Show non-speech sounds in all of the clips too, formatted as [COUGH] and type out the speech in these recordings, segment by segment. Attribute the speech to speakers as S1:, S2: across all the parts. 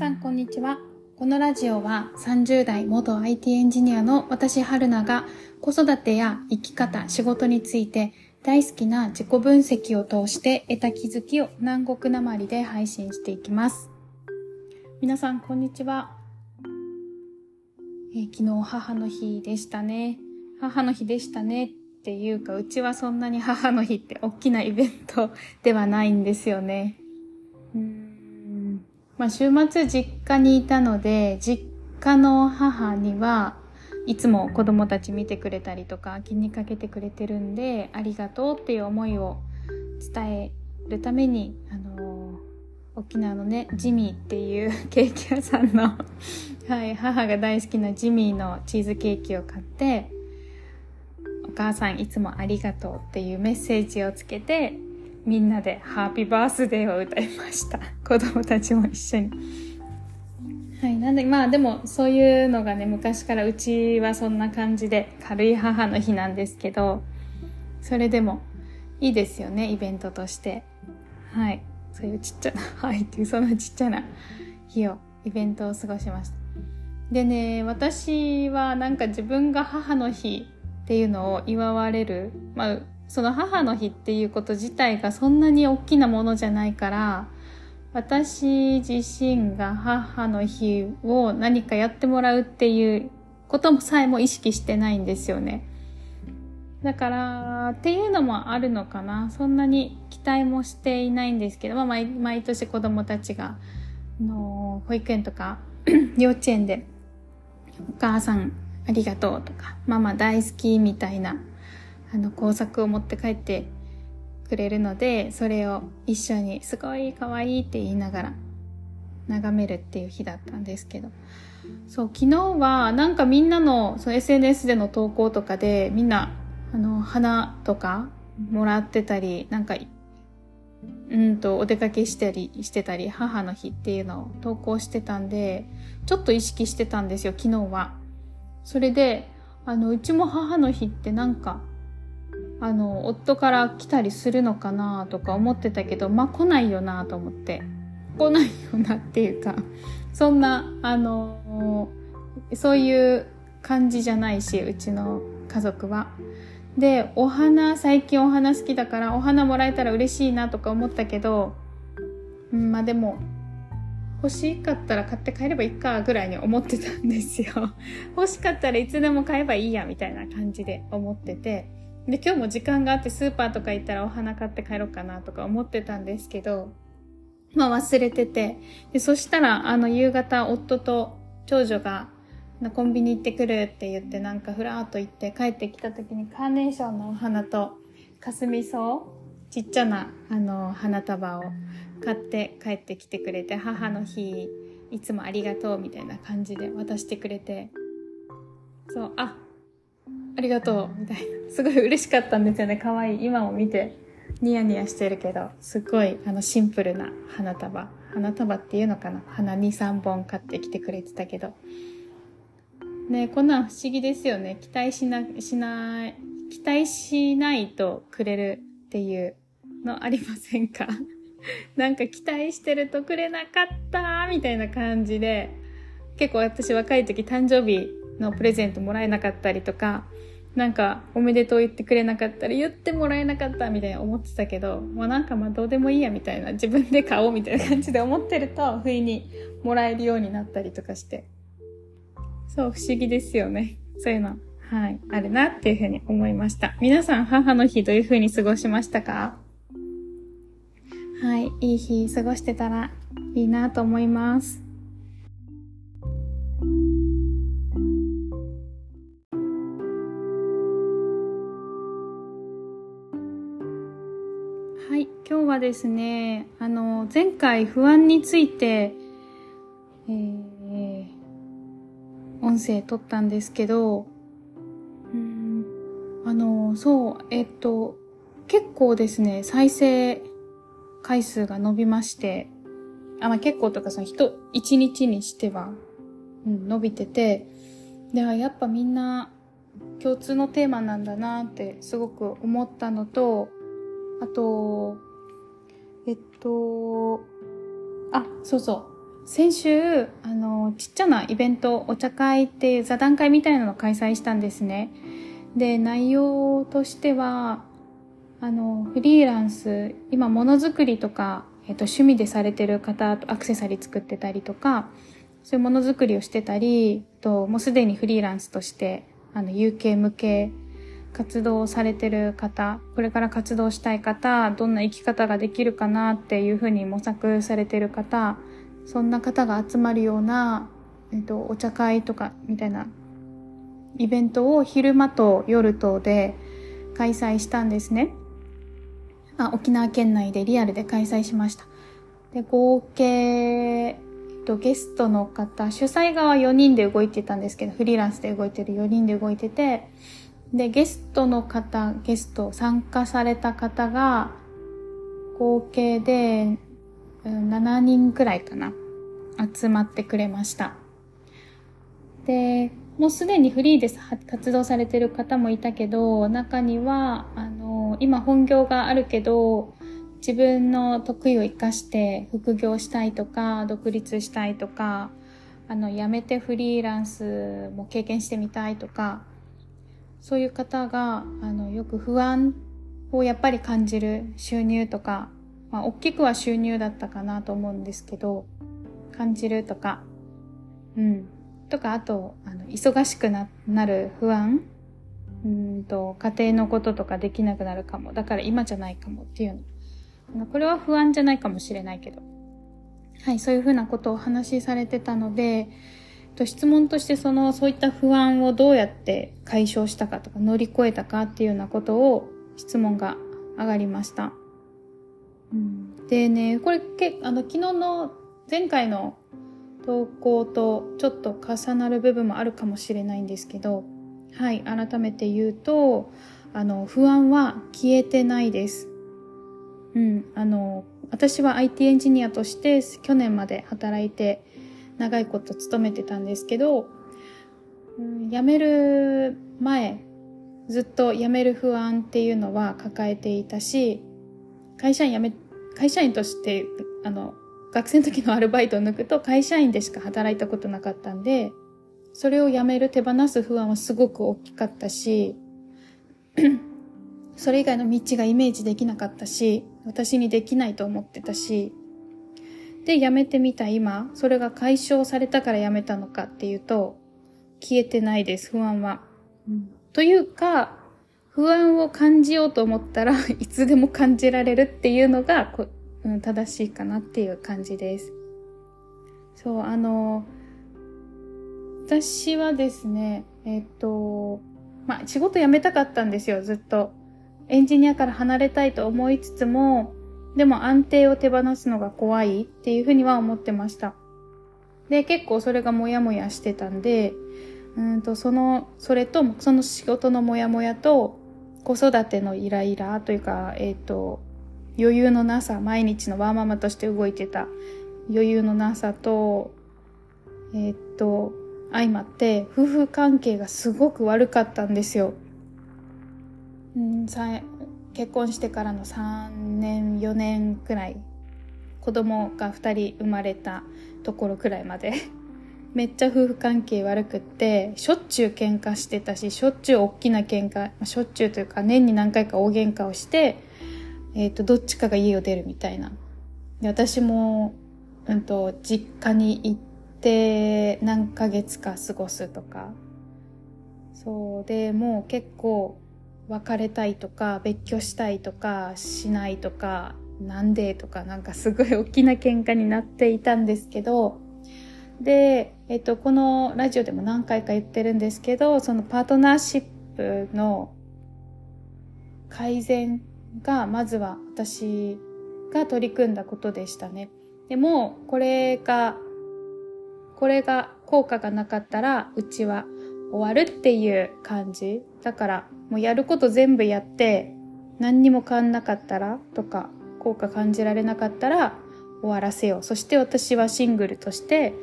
S1: さんこんにちは。このラジオは30代元 IT エンジニアの私春菜が子育てや生き方、仕事について大好きな自己分析を通して得た気づきを南国なまりで配信していきます。皆さんこんにちは。えー、昨日母の日でしたね。母の日でしたねっていうか、うちはそんなに母の日って大きなイベントではないんですよね。うんまあ、週末実家にいたので、実家の母にはいつも子供たち見てくれたりとか気にかけてくれてるんで、ありがとうっていう思いを伝えるために、あの、沖縄のね、ジミーっていう [LAUGHS] ケーキ屋さんのはい、母が大好きなジミーのチーズケーキを買って、お母さんいつもありがとうっていうメッセージをつけて、みんなでハッピーバースデーを歌いました。子供たちも一緒に。はい。なんで、まあでもそういうのがね、昔からうちはそんな感じで軽い母の日なんですけど、それでもいいですよね、イベントとして。はい。そういうちっちゃな、はいっていうそのちっちゃな日を、イベントを過ごしました。でね、私はなんか自分が母の日っていうのを祝われる、まあ、その母の日っていうこと自体がそんなに大きなものじゃないから、私自身が母の日を何かやってもらうっていうこともさえも意識してないんですよね。だから、っていうのもあるのかな。そんなに期待もしていないんですけど、まあ、毎毎年子供たちが、の保育園とか [CLEARS THROAT] 幼稚園で、お母さんありがとうとか、ママ大好きみたいなあの工作を持って帰ってくれるのでそれを一緒にすごい可愛いって言いながら眺めるっていう日だったんですけどそう昨日はなんかみんなのその SNS での投稿とかでみんなあの花とかもらってたりなんかうんとお出かけしたりしてたり母の日っていうのを投稿してたんでちょっと意識してたんですよ昨日は。それであのうちも母の日ってなんかあの、夫から来たりするのかなとか思ってたけど、まあ来ないよなと思って。来ないよなっていうか、[LAUGHS] そんな、あの、そういう感じじゃないし、うちの家族は。で、お花、最近お花好きだから、お花もらえたら嬉しいなとか思ったけど、うん、まあでも、欲しかったら買って帰ればいいかぐらいに思ってたんですよ。[LAUGHS] 欲しかったらいつでも買えばいいやみたいな感じで思ってて。で、今日も時間があってスーパーとか行ったらお花買って帰ろうかなとか思ってたんですけど、まあ忘れてて、で、そしたらあの夕方夫と長女がコンビニ行ってくるって言ってなんかふらーっと行って帰ってきた時にカーネーションのお花とかすみ草ちっちゃなあの花束を買って帰ってきてくれて母の日いつもありがとうみたいな感じで渡してくれてそうあありがとう。みたいな。すごい嬉しかったんですよね。可愛い。今も見て。ニヤニヤしてるけど。すごいあのシンプルな花束。花束っていうのかな。花23本買ってきてくれてたけど。ねこんなん不思議ですよね。期待しなしない。期待しないとくれるっていうのありませんか？[LAUGHS] なんか期待してるとくれなかったみたいな感じで。結構私若い時誕生日のプレゼントもらえなかったりとかなんかおめでとう言ってくれなかったら言ってもらえなかったみたいな思ってたけどもうなんかまあどうでもいいやみたいな自分で買おうみたいな感じで思ってると不意にもらえるようになったりとかして。そう不思議ですよね。そういうのはいあるなっていうふうに思いました。皆さん母の日どういうふうに過ごしましたか？はいいい日過ごしてたらいいなと思います。今日はですね、あの、前回不安について、えー、音声撮ったんですけど、うん、あの、そう、えっと、結構ですね、再生回数が伸びまして、あ、まあ、結構とかその人、一日にしては、うん、伸びてて、ではやっぱみんな共通のテーマなんだなってすごく思ったのと、あと、えっと、あ、そうそう。先週、あの、ちっちゃなイベント、お茶会っていう座談会みたいなのを開催したんですね。で、内容としては、あの、フリーランス、今、ものづくりとか、えっと、趣味でされてる方とアクセサリー作ってたりとか、そういうものづくりをしてたり、と、もうすでにフリーランスとして、あの、有形無形活動されてる方、これから活動したい方、どんな生き方ができるかなっていうふうに模索されてる方、そんな方が集まるような、えっと、お茶会とかみたいなイベントを昼間と夜とで開催したんですね。あ沖縄県内でリアルで開催しました。で、合計、と、ゲストの方、主催側4人で動いてたんですけど、フリーランスで動いてる4人で動いてて、で、ゲストの方、ゲスト、参加された方が、合計で、7人くらいかな、集まってくれました。で、もうすでにフリーで活動されてる方もいたけど、中には、あの、今本業があるけど、自分の得意を活かして副業したいとか、独立したいとか、あの、辞めてフリーランスも経験してみたいとか、そういう方が、あの、よく不安をやっぱり感じる収入とか、まあ、大きくは収入だったかなと思うんですけど、感じるとか、うん。とか、あと、あの、忙しくなる不安うんと、家庭のこととかできなくなるかも。だから今じゃないかもっていうの。これは不安じゃないかもしれないけど。はい、そういうふうなことをお話しされてたので、と質問としてその、そういった不安をどうやって解消したかとか乗り越えたかっていうようなことを質問が上がりました。うん、でね、これけ、あの、昨日の前回の投稿とちょっと重なる部分もあるかもしれないんですけど、はい、改めて言うと、あの、不安は消えてないです。うん、あの、私は IT エンジニアとして去年まで働いて長いこと勤めてたんですけど、うん、辞める前、ずっと辞める不安っていうのは抱えていたし、会社員辞め、会社員として、あの、学生の時のアルバイトを抜くと会社員でしか働いたことなかったんで、それを辞める手放す不安はすごく大きかったし、[CLEARS THROAT] それ以外の道がイメージできなかったし、私にできないと思ってたし、で、辞めてみた今、それが解消されたから辞めたのかっていうと、消えてないです、不安は。うん、というか、不安を感じようと思ったら [LAUGHS] いつでも感じられるっていうのがうん、正しいかなっていう感じです。そう、あの、私はですね、えっと、まあ、仕事辞めたかったんですよ、ずっと。エンジニアから離れたいと思いつつも、でも安定を手放すのが怖いっていうふうには思ってました。で、結構それがモヤモヤしてたんで、うんと、その、それと、その仕事のモヤモヤと、子育てのイライラというか、えっ、と、余裕のなさ、毎日のワーママとして動いてた余裕のなさと、えー、っと、相まって夫婦関係がすごく悪かったんですよ。ん結婚してからの3年、4年くらい、子供が2人生まれたところくらいまで [LAUGHS] めっちゃ夫婦関係悪くって、しょっちゅう喧嘩してたし、しょっちゅう大きな喧嘩、しょっちゅうというか年に何回か大喧嘩をして、え、ー、と、どっちかが家を出るみたいな。で私も、うんと、実家に行って何ヶ月か過ごすとか。そう。で、もう結構別れたいとか、別居したいとか、しないとか、なんでとか、なんかすごい大きな喧嘩になっていたんですけど、で、えっと、このラジオでも何回か言ってるんですけど、そのパートナーシップの改善がまずは私が取り組んだことでしたね。でも、これが、これが効果がなかったら、うちは終わるっていう感じ。だから、もうやること全部やって、何にも変わんなかったらとか、効果感じられなかったら終わらせよう。そして私はシングルとして、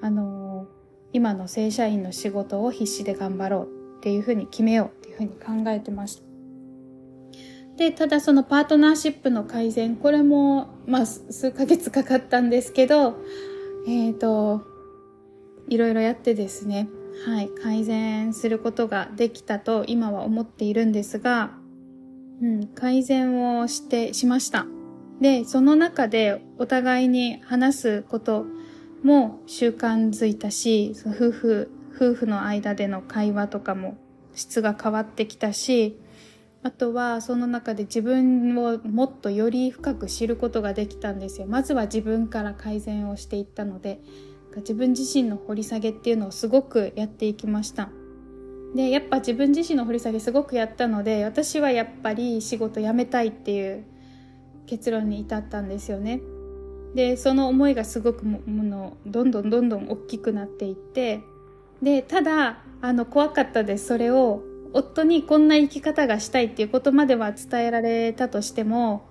S1: あのー、今の正社員の仕事を必死で頑張ろうっていうふうに決めようっていうふうに考えてました。で、ただそのパートナーシップの改善、これも、まあ、数ヶ月かかったんですけど、えっ、ー、と、いろいろやってですね、はい、改善することができたと今は思っているんですが、うん、改善をして、しました。で、その中でお互いに話すことも習慣づいたし、夫婦、夫婦の間での会話とかも質が変わってきたし、あとはその中で自分をもっとより深く知ることができたんですよ。まずは自分から改善をしていったので、自分自身の掘り下げっていうのをすごくやっていきました。で、やっぱ自分自身の掘り下げすごくやったので、私はやっぱり仕事辞めたいっていう結論に至ったんですよね。で、その思いがすごくものどんどんどんどん大きくなっていって、で、ただ、あの、怖かったです。それを、夫にこんな生き方がしたいっていうことまでは伝えられたとしても、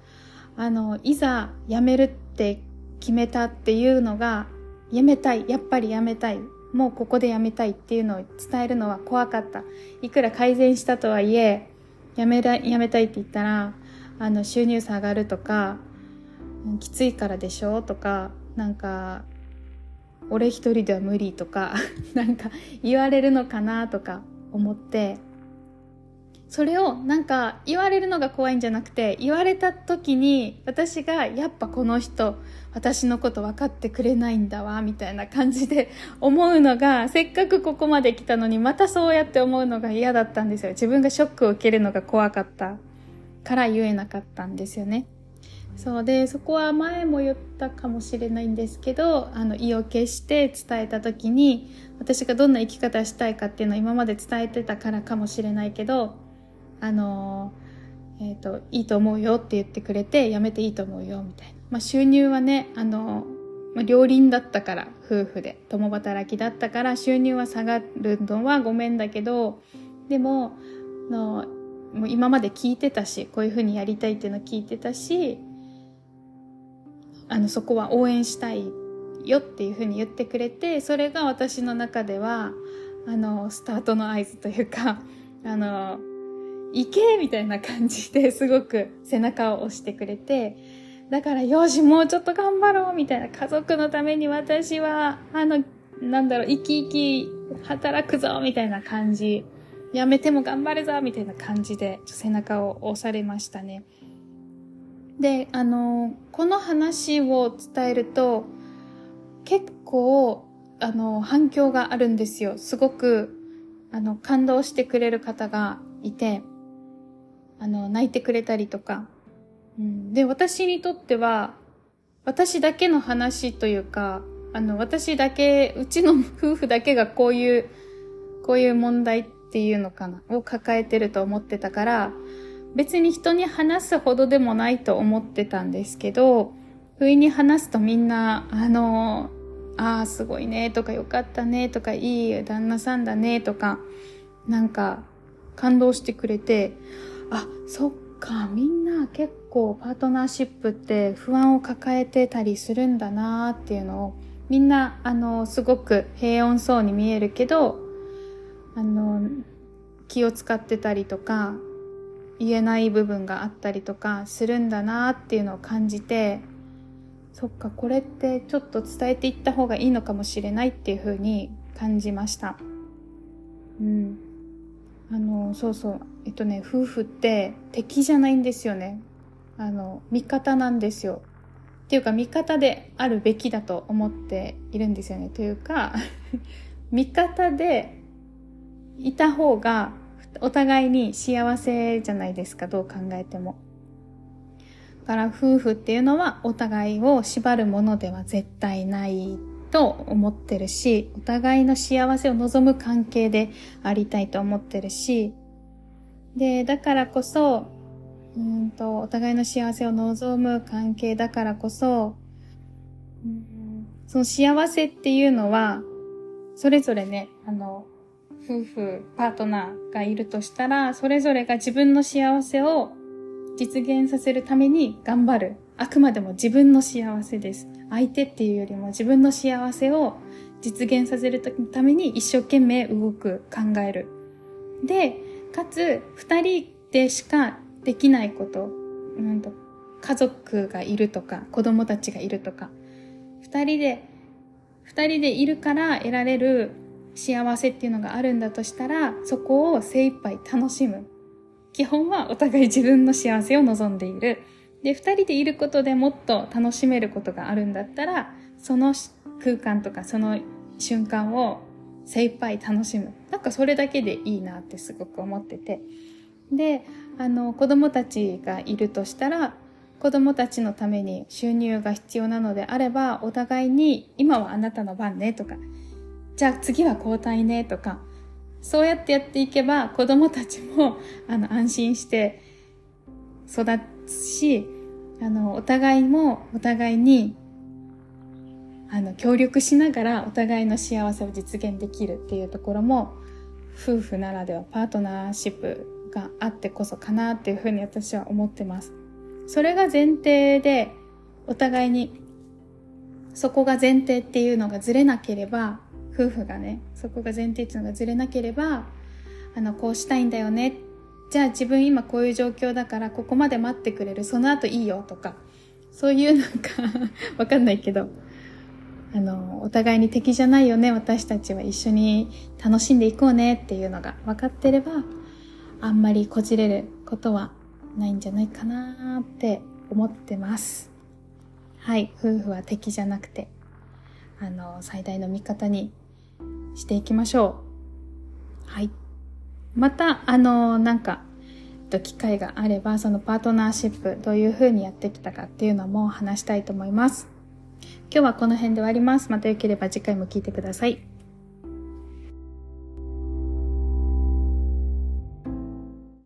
S1: あの、いざ辞めるって決めたっていうのが、辞めたい、やっぱり辞めたい、もうここで辞めたいっていうのを伝えるのは怖かった。いくら改善したとはいえ、辞めら、辞めたいって言ったら、あの、収入下がるとか、きついからでしょとか、なんか、俺一人では無理とか、[LAUGHS] なんか言われるのかなとか思って、それをなんか言われるのが怖いんじゃなくて、言われた時に私がやっぱこの人、私のこと分かってくれないんだわ、みたいな感じで思うのが、[LAUGHS] せっかくここまで来たのにまたそうやって思うのが嫌だったんですよ。自分がショックを受けるのが怖かったから言えなかったんですよね。そうでそこは前も言ったかもしれないんですけどあの意を決して伝えた時に私がどんな生き方したいかっていうのを今まで伝えてたからかもしれないけどあの、えっ、ー、といいと思うよって言ってくれてやめていいと思うよみたいな、まあ、収入はねあの、まあ、両輪だったから夫婦で共働きだったから収入は下がるのはごめんだけどでものもう今まで聞いてたしこういうふうにやりたいっていうの聞いてたしあのそこは応援したいよっていうふうに言ってくれてそれが私の中ではあのスタートの合図というか [LAUGHS] あの行けみたいな感じですごく背中を押してくれてだからよしもうちょっと頑張ろうみたいな家族のために私はあのなんだろう生き生き働くぞみたいな感じやめても頑張るぞみたいな感じで背中を押されましたね。で、あの、この話を伝えると、結構、あの、反響があるんですよ。すごく、あの、感動してくれる方がいて、あの、泣いてくれたりとか。うん、で、私にとっては、私だけの話というか、あの、私だけ、うちの夫婦だけがこういう、こういう問題っていうのかな、を抱えてると思ってたから、別に人に話すほどでもないと思ってたんですけど、不意に話すとみんな、あの、ああ、すごいね、とかよかったね、とかいい旦那さんだね、とか、なんか感動してくれて、あ、そっか、みんな結構パートナーシップって不安を抱えてたりするんだなっていうのを、みんな、あの、すごく平穏そうに見えるけど、あの、気を使ってたりとか、言えない部分があったりとかするんだなっていうのを感じてそっかこれってちょっと伝えていった方がいいのかもしれないっていう風に感じました。うん。あのそうそう。えっとね夫婦って敵じゃないんですよね。あの味方なんですよ。っていうか味方であるべきだと思っているんですよね。というか [LAUGHS] 味方でいた方がお互いに幸せじゃないですか、どう考えても。だから夫婦っていうのはお互いを縛るものでは絶対ないと思ってるし、お互いの幸せを望む関係でありたいと思ってるし、で、だからこそ、うんと、お互いの幸せを望む関係だからこそ、うん、その幸せっていうのは、それぞれね、あの、夫婦、パートナーがいるとしたら、それぞれが自分の幸せを実現させるために頑張る。あくまでも自分の幸せです。相手っていうよりも自分の幸せを実現させるために一生懸命動く、考える。で、かつ、二人でしかできないこと、うん、家族がいるとか、子供たちがいるとか、二人で二人でいるから得られる幸せっていうのがあるんだとしたら、そこを精一杯楽しむ。基本はお互い自分の幸せを望んでいる。で、二人でいることでもっと楽しめることがあるんだったら、その空間とかその瞬間を精一杯楽しむ。なんかそれだけでいいなってすごく思ってて。で、あの、子供たちがいるとしたら、子供たちのために収入が必要なのであれば、お互いに、今はあなたの番ねとか、じゃあ次は交代ねとか、そうやってやっていけば、子供たちも、[LAUGHS] あの、安心して育つし、あの、お互いも、お互いに、あの、協力しながらお互いの幸せを実現できるっていうところも、夫婦ならではパートナーシップがあってこそかなっていうふうに私は思ってます。それが前提で、お互いに、そこが前提っていうのがずれなければ、夫婦がね、そこが前提っていうのがずれなければ、あの、こうしたいんだよね。じゃあ自分今こういう状況だからここまで待ってくれる。その後いいよとか、そういうなんか [LAUGHS] わかんないけど、あの、お互いに敵じゃないよね。私たちは一緒に楽しんでいこうねっていうのが分かってれば、あんまりこじれることはないんじゃないかなって思ってます。はい、夫婦は敵じゃなくて、あの、最大の味方にしていきましょう。はい。また、あの、なんか、機会があれば、そのパートナーシップ、どういう風にやってきたかっていうのも話したいと思います。今日はこの辺で終わります。また良ければ次回も聞いてください。